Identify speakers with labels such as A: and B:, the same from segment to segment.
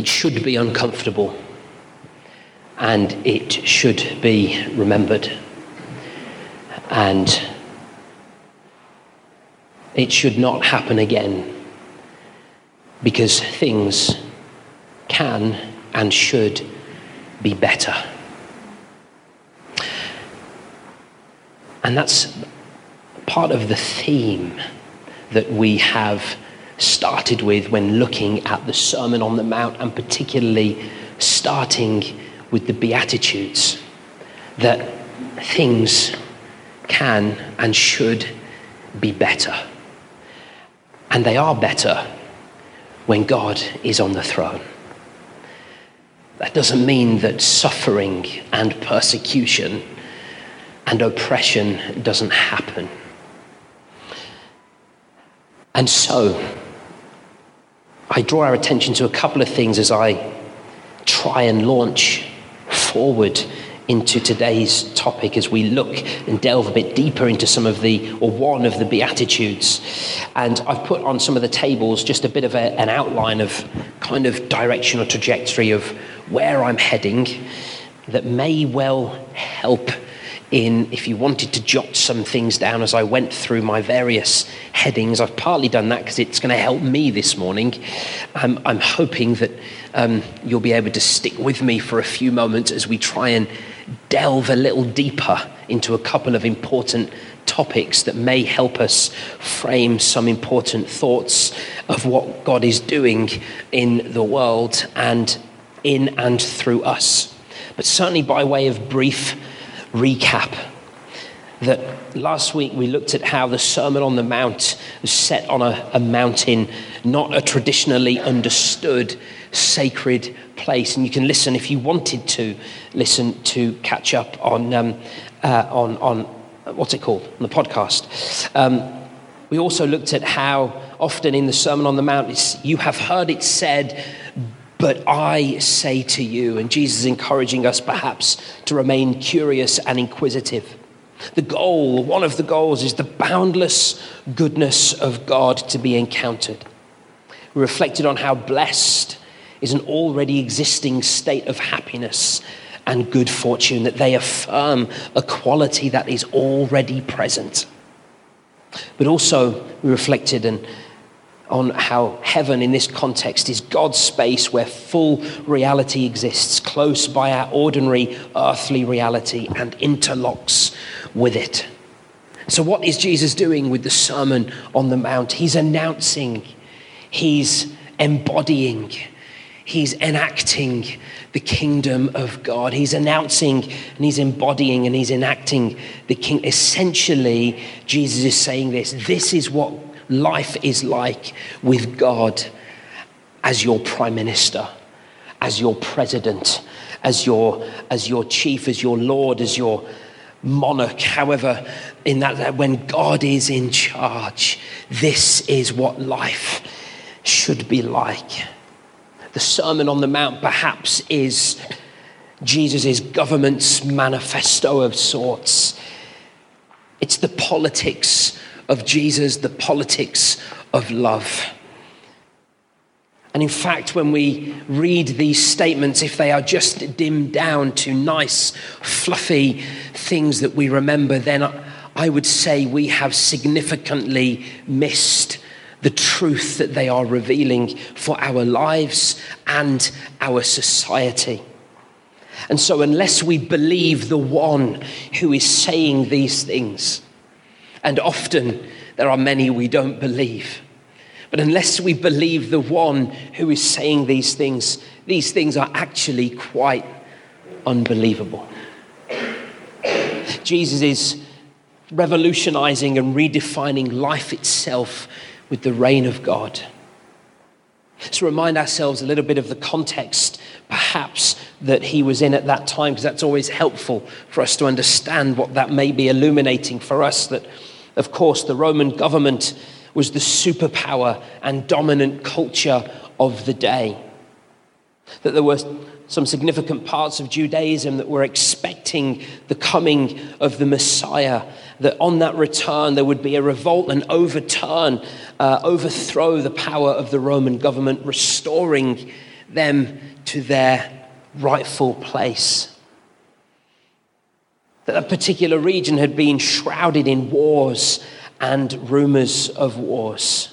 A: It should be uncomfortable and it should be remembered. And it should not happen again because things can and should be better. And that's part of the theme that we have started with when looking at the Sermon on the Mount, and particularly starting with the Beatitudes, that things can and should be better. And they are better when God is on the throne. That doesn't mean that suffering and persecution and oppression doesn't happen. And so, I draw our attention to a couple of things as I try and launch forward into today's topic as we look and delve a bit deeper into some of the, or one of the Beatitudes. And I've put on some of the tables just a bit of a, an outline of kind of direction or trajectory of where I'm heading that may well help in if you wanted to jot some things down as I went through my various headings. I've partly done that because it's going to help me this morning. I'm, I'm hoping that um, you'll be able to stick with me for a few moments as we try and delve a little deeper into a couple of important topics that may help us frame some important thoughts of what God is doing in the world and in and through us. But certainly, by way of brief recap that last week we looked at how the Sermon on the Mount was set on a, a, mountain, not a traditionally understood sacred place. And you can listen if you wanted to listen to catch up on, um, uh, on, on what's it called, on the podcast. Um, we also looked at how often in the Sermon on the Mount, you have heard it said, but I say to you, and Jesus is encouraging us perhaps to remain curious and inquisitive. The goal, one of the goals, is the boundless goodness of God to be encountered. We reflected on how blessed is an already existing state of happiness and good fortune, that they affirm a quality that is already present. But also, we reflected and on how heaven in this context is God's space where full reality exists, close by our ordinary earthly reality, and interlocks with it. So, what is Jesus doing with the Sermon on the Mount? He's announcing, he's embodying, he's enacting the kingdom of God. He's announcing and he's embodying and he's enacting the king. Essentially, Jesus is saying this this is what life is like with God as your prime minister, as your president, as your, as your chief, as your lord, as your monarch, however, in that, when God is in charge, this is what life should be like. The Sermon on the Mount perhaps is Jesus' government's manifesto of sorts. It's the politics of Jesus, the politics of love. And in fact, when we read these statements, if they are just dimmed down to nice, fluffy things that we remember, then I would say we have significantly missed the truth that they are revealing for our lives and our society. And so, unless we believe the one who is saying these things, and often there are many we don't believe. But unless we believe the one who is saying these things, these things are actually quite unbelievable. Jesus is revolutionizing and redefining life itself with the reign of God. Let's remind ourselves a little bit of the context, perhaps, that he was in at that time, because that's always helpful for us to understand what that may be illuminating for us. That of course, the Roman government was the superpower and dominant culture of the day. That there were some significant parts of Judaism that were expecting the coming of the Messiah, that on that return there would be a revolt and overturn, uh, overthrow the power of the Roman government, restoring them to their rightful place. That a particular region had been shrouded in wars and rumors of wars.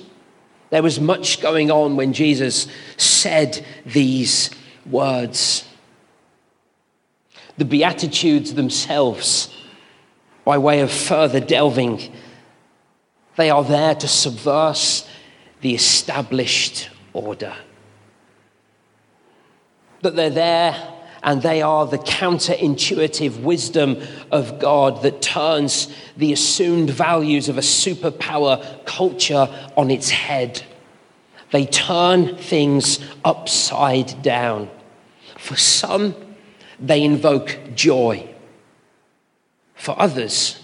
A: There was much going on when Jesus said these words. The Beatitudes themselves, by way of further delving, they are there to subvert the established order. That they're there and they are the counterintuitive wisdom of God that turns the assumed values of a superpower culture on its head. They turn things upside down. For some, they invoke joy. For others,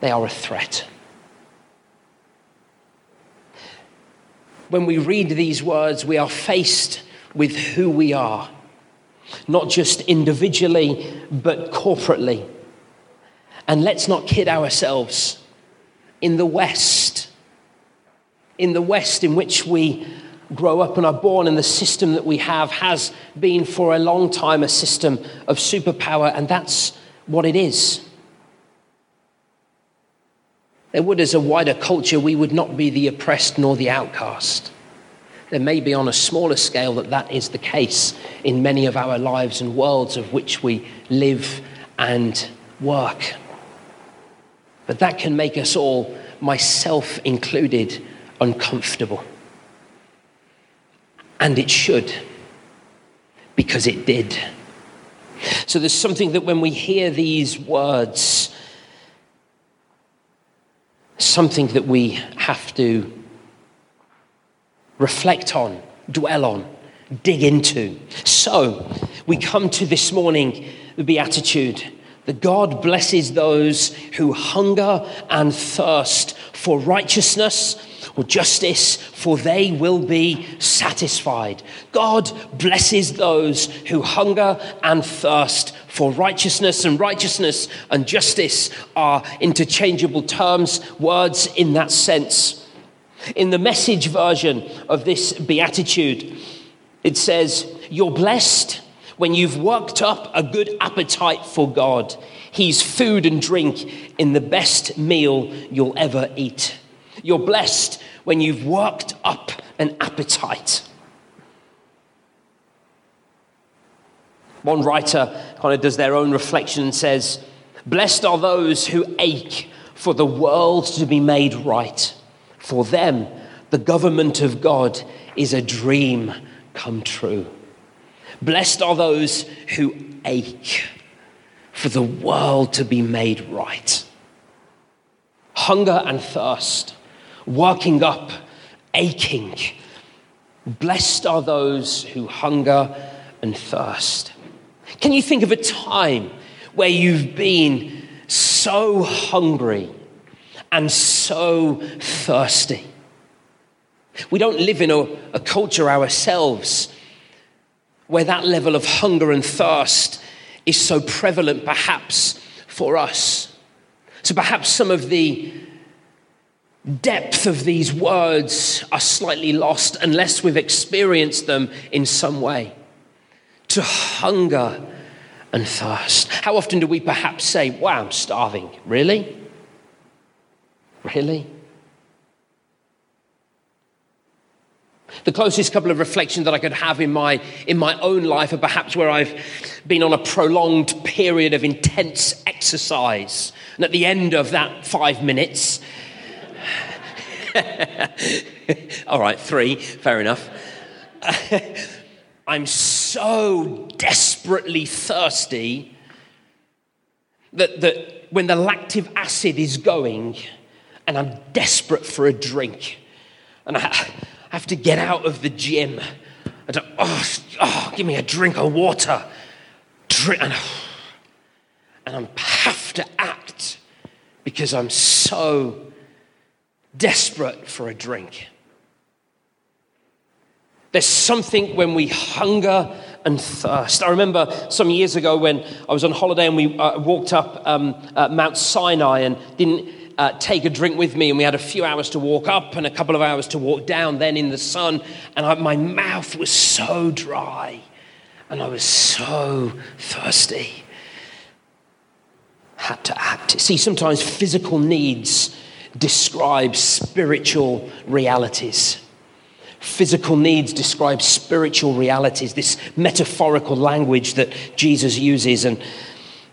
A: they are a threat. When we read these words, we are faced with who we are, not just individually, but corporately. And let's not kid ourselves. In the West, in the West in which we grow up and are born, and the system that we have has been for a long time a system of superpower, and that's what it is. There would, as a wider culture, we would not be the oppressed nor the outcast. There may be on a smaller scale that that is the case in many of our lives and worlds of which we live and work. But that can make us all, myself included, uncomfortable. And it should, because it did. So there's something that when we hear these words, something that we have to reflect on, dwell on, dig into. So we come to this morning the Beatitude that God blesses those who hunger and thirst for righteousness or justice, for they will be satisfied. God blesses those who hunger and thirst for righteousness, and righteousness and justice are interchangeable terms, words in that sense. In the message version of this beatitude, it says, You're blessed when you've worked up a good appetite for God. He's food and drink in the best meal you'll ever eat. You're blessed when you've worked up an appetite. One writer kind of does their own reflection and says, Blessed are those who ache for the world to be made right. For them, the government of God is a dream come true. Blessed are those who ache for the world to be made right. Hunger and thirst working up, aching. Blessed are those who hunger and thirst. Can you think of a time where you've been so hungry and so thirsty? We don't live in a, a culture ourselves where that level of hunger and thirst is so prevalent, perhaps, for us. So perhaps some of the depth of these words are slightly lost unless we've experienced them in some way. To hunger and thirst. How often do we perhaps say, Wow, I'm starving? Really? Really? The closest couple of reflections that I could have in my, in my own life are perhaps where I've been on a prolonged period of intense exercise. And at the end of that five minutes, All right, three, fair enough. I'm so desperately thirsty that, that when the lactic acid is going and I'm desperate for a drink and I have to get out of the gym, I don't, oh, oh, give me a drink of water. Drink, and, and I have to act because I'm so desperate for a drink. There's something when we hunger and thirst. I remember some years ago when I was on holiday and we uh, walked up um, uh, Mount Sinai and didn't uh, take a drink with me, and we had a few hours to walk up and a couple of hours to walk down, then in the sun, and I, my mouth was so dry and I was so thirsty. Had to act. See, sometimes physical needs describe spiritual realities. Physical needs describe spiritual realities, this metaphorical language that Jesus uses. And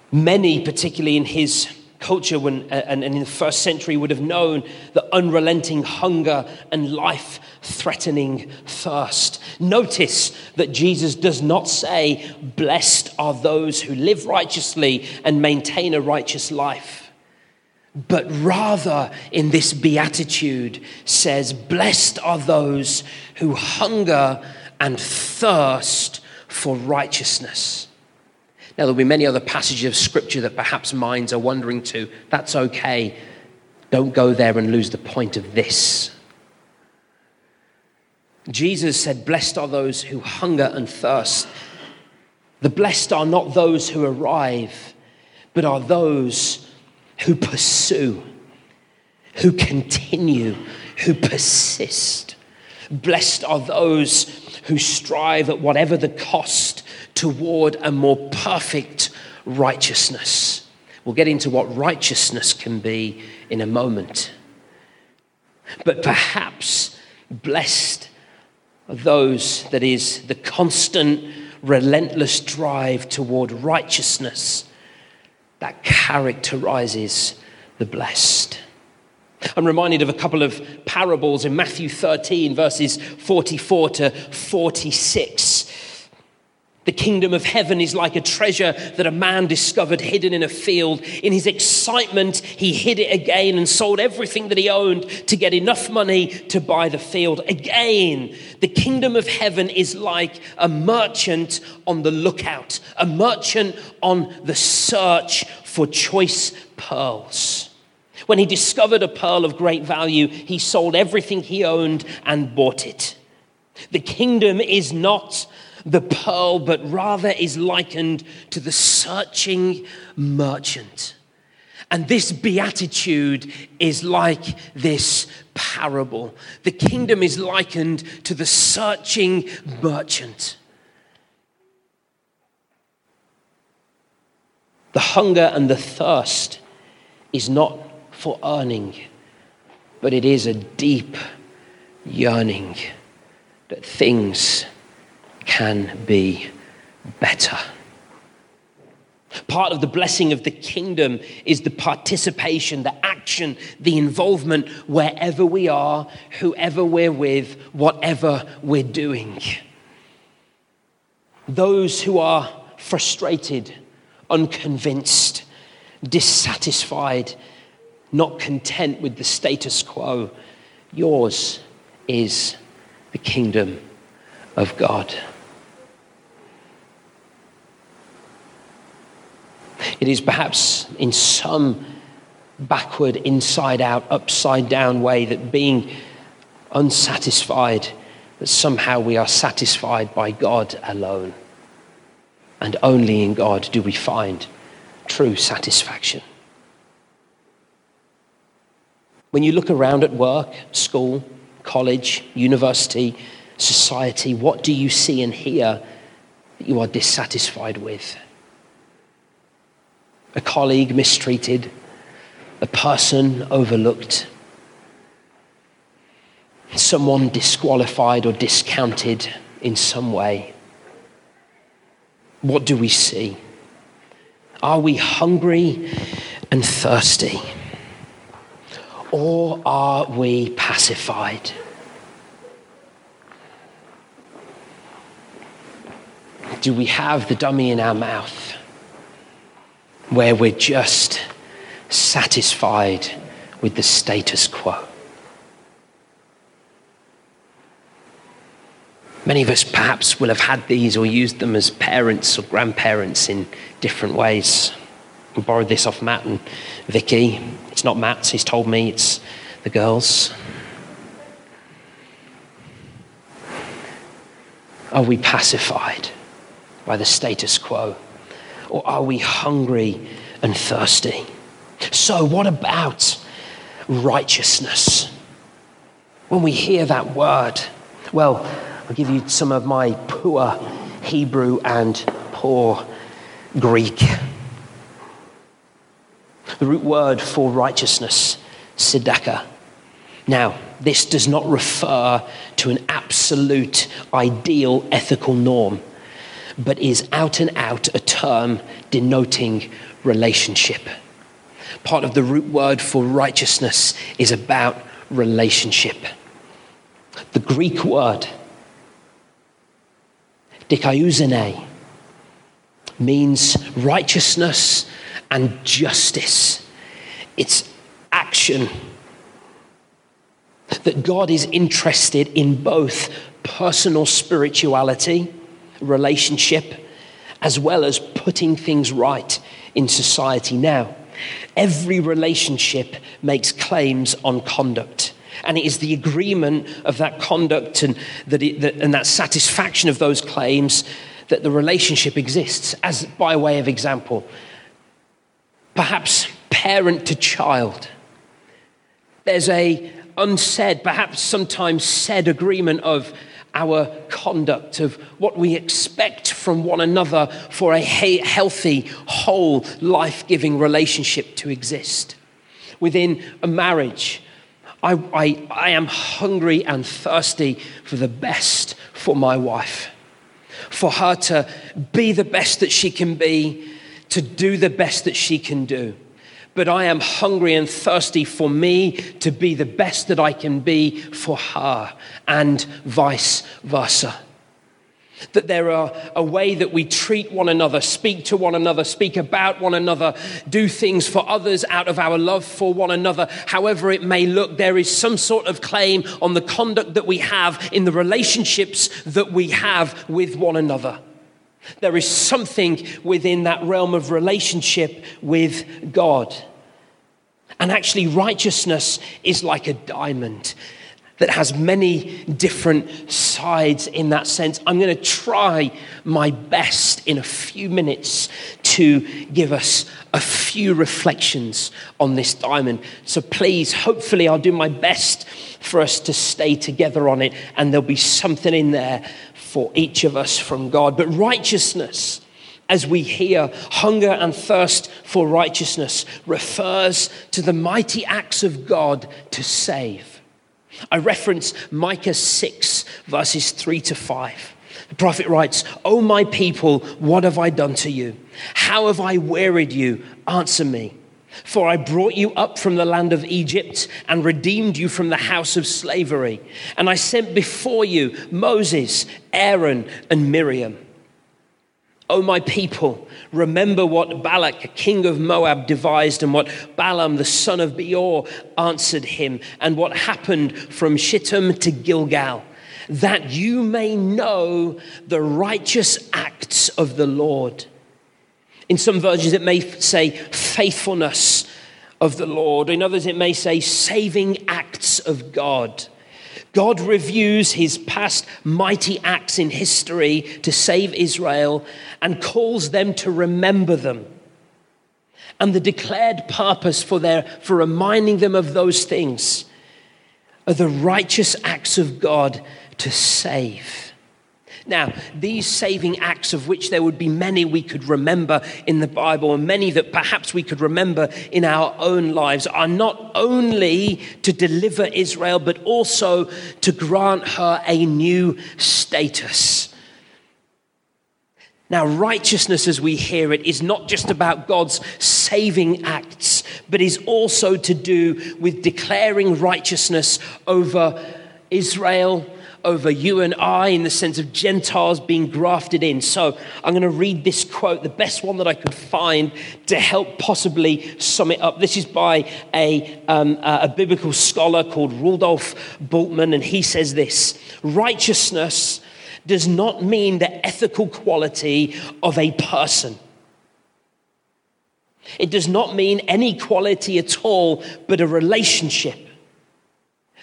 A: many, particularly in his culture when, uh, and, and in the first century would have known the unrelenting hunger and life threatening thirst. Notice that Jesus does not say, Blessed are those who live righteously and maintain a righteous life. But rather, in this beatitude, says, Blessed are those who hunger and thirst for righteousness. Now, there'll be many other passages of scripture that perhaps minds are wondering to. That's okay. Don't go there and lose the point of this. Jesus said, Blessed are those who hunger and thirst. The blessed are not those who arrive, but are those who pursue, who continue, who persist. Blessed are those who strive at whatever the cost toward a more perfect righteousness. We'll get into what righteousness can be in a moment. But perhaps blessed are those that is the constant, relentless drive toward righteousness that characterizes the blessed. I'm reminded of a couple of parables in Matthew 13, verses 44 to 46 the kingdom of heaven is like a treasure that a man discovered hidden in a field. In his excitement, he hid it again and sold everything that he owned to get enough money to buy the field. Again, the kingdom of heaven is like a merchant on the lookout, a merchant on the search for choice pearls. When he discovered a pearl of great value, he sold everything he owned and bought it. The kingdom is not the pearl, but rather is likened to the searching merchant. And this beatitude is like this parable. The kingdom is likened to the searching merchant. The hunger and the thirst is not for earning, but it is a deep yearning that things can be better. Part of the blessing of the kingdom is the participation, the action, the involvement wherever we are, whoever we're with, whatever we're doing. Those who are frustrated, unconvinced, dissatisfied, not content with the status quo, yours is the kingdom of God. It is perhaps in some backward, inside out, upside down way that being unsatisfied, that somehow we are satisfied by God alone. And only in God do we find true satisfaction. When you look around at work, school, college, university, society, what do you see and hear that you are dissatisfied with? A colleague mistreated, a person overlooked, someone disqualified or discounted in some way. What do we see? Are we hungry and thirsty? Or are we pacified? Do we have the dummy in our mouth? Where we're just satisfied with the status quo. Many of us perhaps will have had these or used them as parents or grandparents in different ways. We borrowed this off Matt and Vicky. It's not Matt's, he's told me, it's the girls. Are we pacified by the status quo? Or are we hungry and thirsty? So, what about righteousness. When we hear that word, well, I'll give you some of my poor Hebrew and poor Greek. The root word for righteousness, tzedakah. Now, this does not refer to an absolute ideal ethical norm, but is out and out a term denoting relationship. Part of the root word for righteousness is about relationship. The Greek word, dikaiosune, means righteousness and justice. It's action. That God is interested in both personal spirituality, relationship, as well as putting things right in society now. Every relationship makes claims on conduct. And it is the agreement of that conduct and that, it, that, and that satisfaction of those claims that the relationship exists. As by way of example, perhaps parent to child. There's a unsaid, perhaps sometimes said agreement of our conduct, of what we expect from one another for a healthy, whole, life giving relationship to exist. Within a marriage, I, I, I am hungry and thirsty for the best for my wife, for her to be the best that she can be, to do the best that she can do but I am hungry and thirsty for me to be the best that I can be for her, and vice versa. That there are a way that we treat one another, speak to one another, speak about one another, do things for others out of our love for one another, however it may look, there is some sort of claim on the conduct that we have in the relationships that we have with one another. There is something within that realm of relationship with God. And actually, righteousness is like a diamond that has many different sides in that sense. I'm going to try my best in a few minutes to give us a few reflections on this diamond. So please, hopefully, I'll do my best for us to stay together on it, and there'll be something in there for each of us from God. But righteousness, as we hear hunger and thirst for righteousness, refers to the mighty acts of God to save. I reference Micah 6, verses 3 to 5. The prophet writes, O my people, what have I done to you? How have I wearied you? Answer me. For I brought you up from the land of Egypt and redeemed you from the house of slavery. And I sent before you Moses, Aaron, and Miriam. O my people, remember what Balak, king of Moab, devised and what Balaam, the son of Beor, answered him, and what happened from Shittim to Gilgal, that you may know the righteous acts of the Lord in some versions, it may say faithfulness of the Lord. In others, it may say saving acts of God. God reviews his past mighty acts in history to save Israel and calls them to remember them. And the declared purpose for, their, for reminding them of those things are the righteous acts of God to save. Now, these saving acts, of which there would be many we could remember in the Bible, and many that perhaps we could remember in our own lives, are not only to deliver Israel, but also to grant her a new status. Now, righteousness as we hear it is not just about God's saving acts, but is also to do with declaring righteousness over Israel over you and I in the sense of Gentiles being grafted in. So I'm going to read this quote, the best one that I could find to help possibly sum it up. This is by a, um, a biblical scholar called Rudolf Bultmann, and he says this Righteousness does not mean the ethical quality of a person. It does not mean any quality at all, but a relationship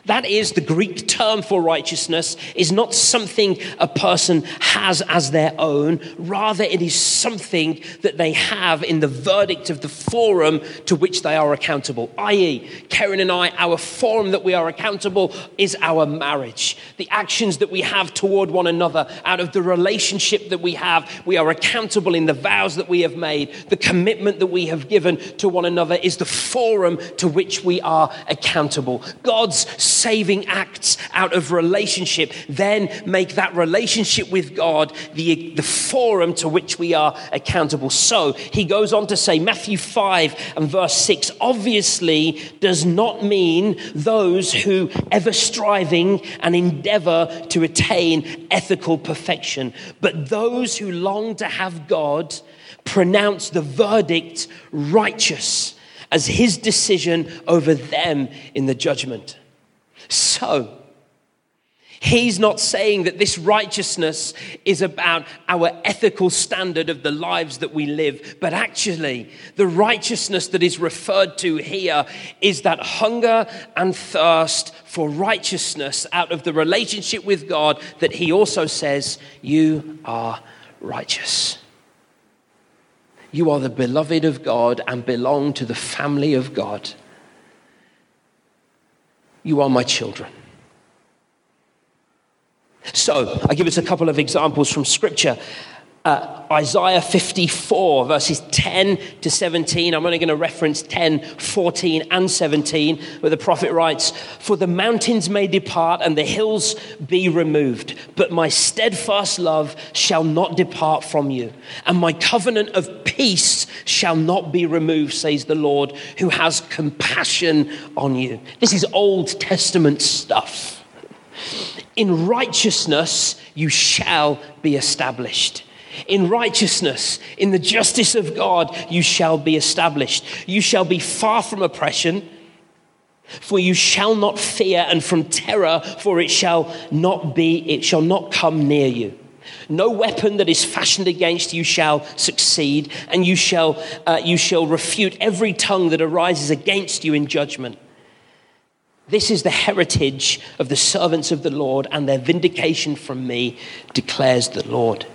A: That is, the Greek term for righteousness is not something a person has as their own. Rather, it is something that they have in the verdict of the forum to which they are accountable. I.e., Karen and I, our forum that we are accountable is our marriage. The actions that we have toward one another, out of the relationship that we have, we are accountable in the vows that we have made. The commitment that we have given to one another is the forum to which we are accountable. God's saving acts out of relationship then make that relationship with God the, the forum to which we are accountable. So he goes on to say, Matthew 5 and verse 6 obviously does not mean those who ever striving and endeavor to attain ethical perfection, but those who long to have God pronounce the verdict righteous as his decision over them in the judgment. So, He's not saying that this righteousness is about our ethical standard of the lives that we live, but actually, the righteousness that is referred to here is that hunger and thirst for righteousness out of the relationship with God that He also says, You are righteous. You are the beloved of God and belong to the family of God. You are my children. So, I give us a couple of examples from Scripture. Uh, Isaiah 54, verses 10 to 17. I'm only going to reference 10, 14, and 17, where the prophet writes For the mountains may depart and the hills be removed, but my steadfast love shall not depart from you, and my covenant of peace shall not be removed, says the Lord, who has compassion on you. This is Old Testament stuff. In righteousness you shall be established. In righteousness, in the justice of God, you shall be established. You shall be far from oppression, for you shall not fear, and from terror, for it shall not be, it shall not come near you. No weapon that is fashioned against you shall succeed, and you shall, uh, you shall refute every tongue that arises against you in judgment. This is the heritage of the servants of the Lord, and their vindication from me, declares the Lord.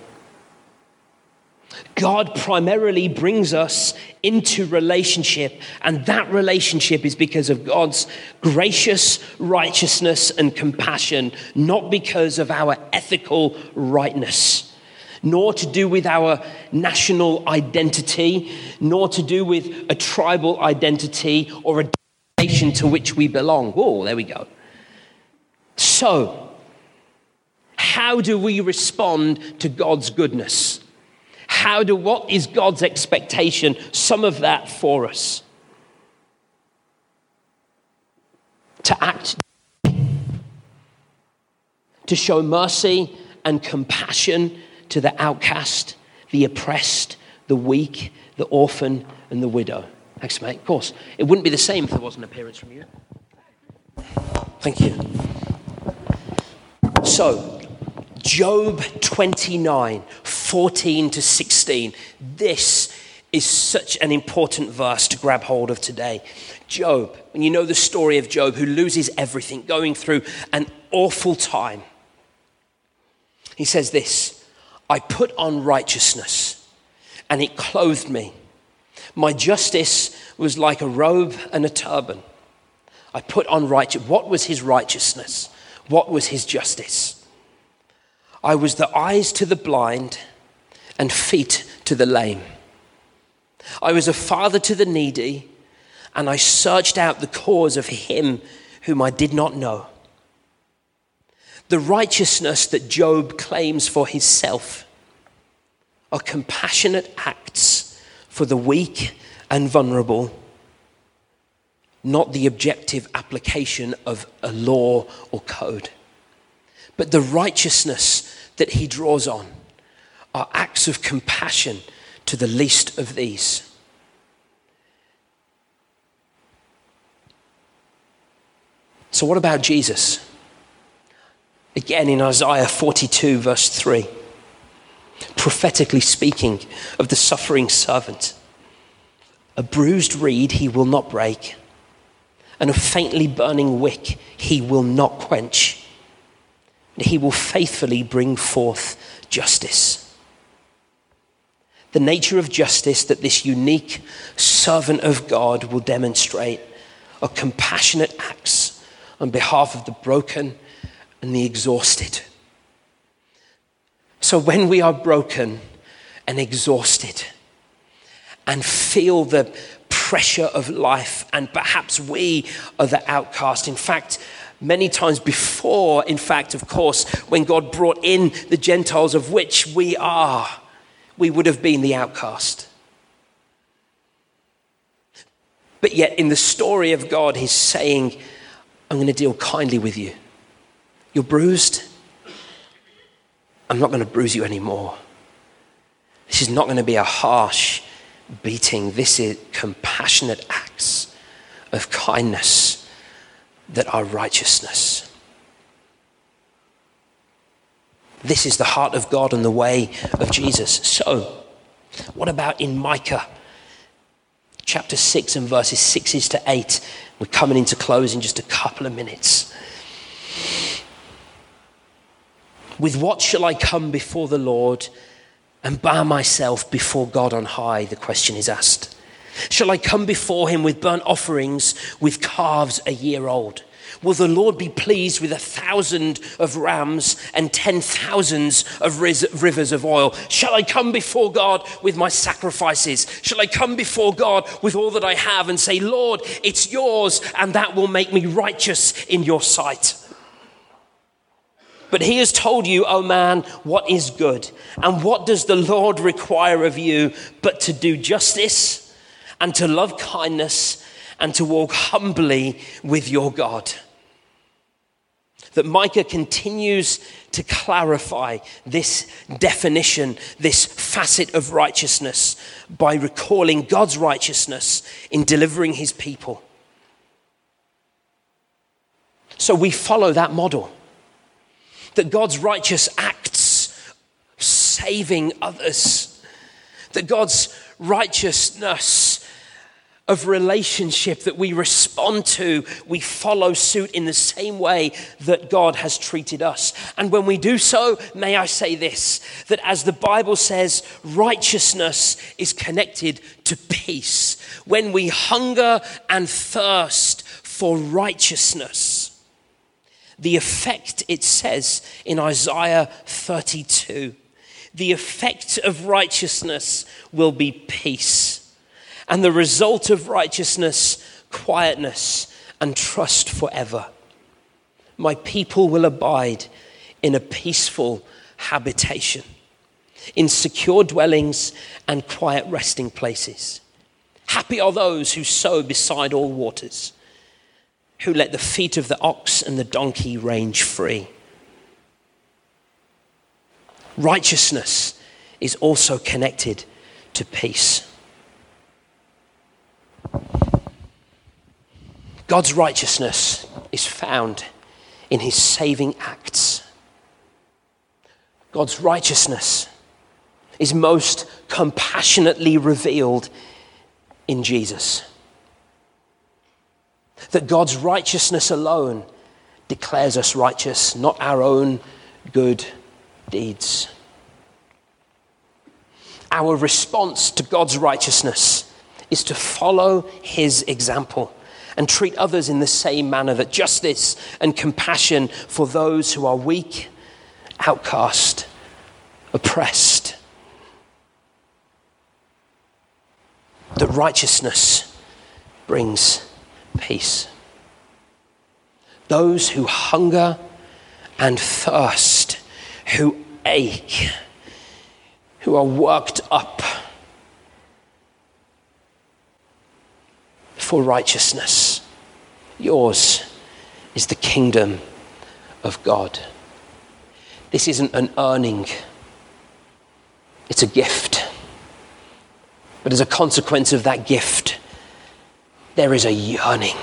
A: God primarily brings us into relationship, and that relationship is because of God's gracious righteousness and compassion, not because of our ethical rightness, nor to do with our national identity, nor to do with a tribal identity or a nation to which we belong. Oh, there we go. So, how do we respond to God's goodness? How do what is God's expectation? Some of that for us. To act to show mercy and compassion to the outcast, the oppressed, the weak, the orphan, and the widow. Thanks, mate. Of course. It wouldn't be the same if there wasn't an appearance from you. Thank you. So, Job 29, 14 to 16. This is such an important verse to grab hold of today. Job, when you know the story of Job, who loses everything, going through an awful time, he says this I put on righteousness, and it clothed me my justice was like a robe and a turban. I put on righteous. What was his righteousness? What was his justice? I was the eyes to the blind and feet to the lame. I was a father to the needy, and I searched out the cause of him whom I did not know. The righteousness that Job claims for himself are compassionate acts for the weak and vulnerable, not the objective application of a law or code. But the righteousness that he draws on are acts of compassion to the least of these. So, what about Jesus? Again, in Isaiah 42, verse 3 prophetically speaking of the suffering servant. A bruised reed he will not break, and a faintly burning wick he will not quench. He will faithfully bring forth justice. The nature of justice that this unique servant of God will demonstrate are compassionate acts on behalf of the broken and the exhausted. So when we are broken and exhausted and feel the pressure of life, and perhaps we are the outcast. In fact, many times before, in fact, of course, when God brought in the Gentiles, of which we are, we would have been the outcast. But yet, in the story of God, He's saying, I'm going to deal kindly with you. You're bruised. I'm not going to bruise you anymore. This is not going to be a harsh beating. This is compassionate acts of kindness that are righteousness. This is the heart of God and the way of Jesus. So, what about in Micah chapter 6 and verses 6 to 8? We're coming into close in just a couple of minutes. With what shall I come before the Lord and bow myself before God on high? The question is asked. Shall I come before him with burnt offerings, with calves a year old? Will the Lord be pleased with a thousand of rams and ten thousands of rivers of oil? Shall I come before God with my sacrifices? Shall I come before God with all that I have and say, Lord, it's yours, and that will make me righteous in your sight? But he has told you, O oh man, what is good. And what does the Lord require of you but to do justice and to love kindness and to walk humbly with your God? That Micah continues to clarify this definition, this facet of righteousness, by recalling God's righteousness in delivering his people. So we follow that model that God's righteous acts saving others, that God's righteousness of relationship that we respond to, we follow suit in the same way that God has treated us. And when we do so, may I say this that as the Bible says, righteousness is connected to peace. When we hunger and thirst for righteousness, the effect, it says in Isaiah 32, the effect of righteousness will be peace, and the result of righteousness, quietness and trust forever. My people will abide in a peaceful habitation, in secure dwellings and quiet resting places. Happy are those who sow beside all waters who let the feet of the ox and the donkey range free. Righteousness is also connected to peace. God's righteousness is found in his saving acts. God's righteousness is most compassionately revealed in Jesus that God's righteousness alone declares us righteous, not our own good deeds. Our response to God's righteousness is to follow his example and treat others in the same manner that justice and compassion for those who are weak, outcast, oppressed, that righteousness brings peace. Those who hunger and thirst, who ache, who are worked up for righteousness. Yours is the kingdom of God. This isn't an earning, it's a gift. But as a consequence of that gift, there is a yearning,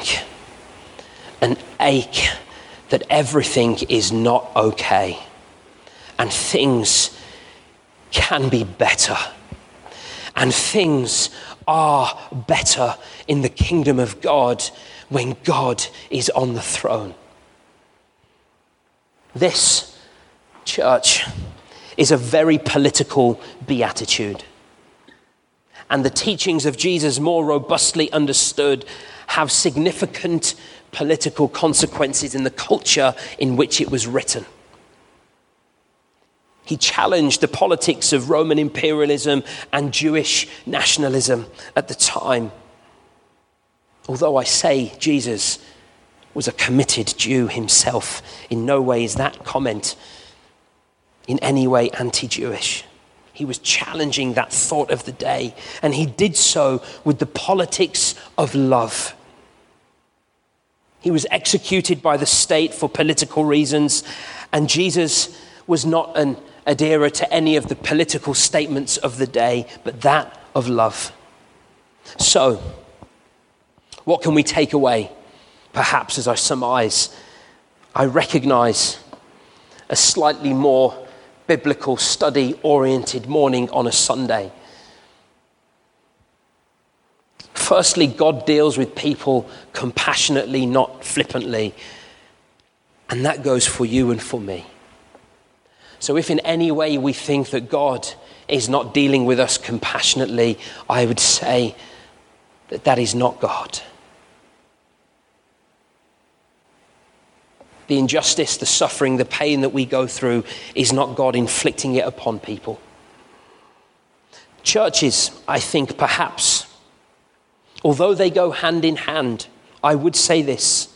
A: an ache that everything is not okay and things can be better And things are better in the kingdom of God when God is on the throne. This church is a very political beatitude. And the teachings of Jesus, more robustly understood, have significant political consequences in the culture in which it was written. He challenged the politics of Roman imperialism and Jewish nationalism at the time. Although I say Jesus was a committed Jew himself, in no way is that comment in any way anti Jewish. He was challenging that thought of the day, and he did so with the politics of love. He was executed by the state for political reasons, and Jesus was not an adherer to any of the political statements of the day, but that of love. So, what can we take away? Perhaps as I surmise, I recognize a slightly more biblical study oriented morning on a Sunday. Firstly, God deals with people compassionately, not flippantly. And that goes for you and for me. So, if in any way we think that God is not dealing with us compassionately, I would say that that is not God. The injustice, the suffering, the pain that we go through is not God inflicting it upon people. Churches, I think, perhaps, although they go hand in hand, I would say this,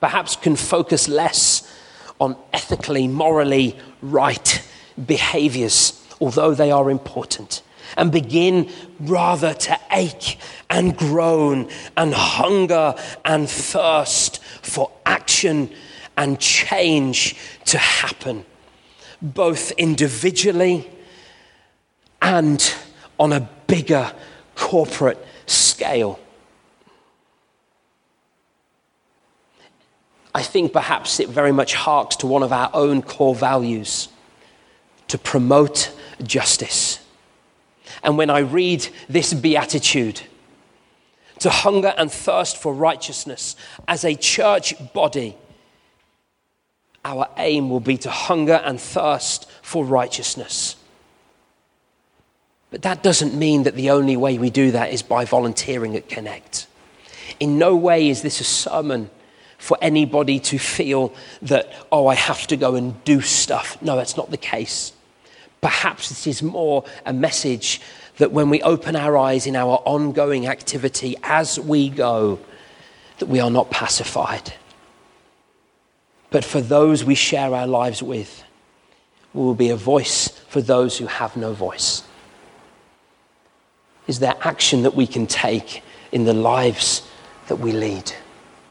A: perhaps can focus less on ethically, morally right behaviors, although they are important, and begin rather to ache and groan and hunger and thirst for action and change to happen, both individually and on a bigger corporate scale. I think perhaps it very much harks to one of our own core values to promote justice. And when I read this beatitude, to hunger and thirst for righteousness as a church body, our aim will be to hunger and thirst for righteousness. But that doesn't mean that the only way we do that is by volunteering at Connect. In no way is this a sermon for anybody to feel that, oh, I have to go and do stuff. No, that's not the case. Perhaps this is more a message that when we open our eyes in our ongoing activity as we go, that we are not pacified. But for those we share our lives with, we will be a voice for those who have no voice. Is there action that we can take in the lives that we lead?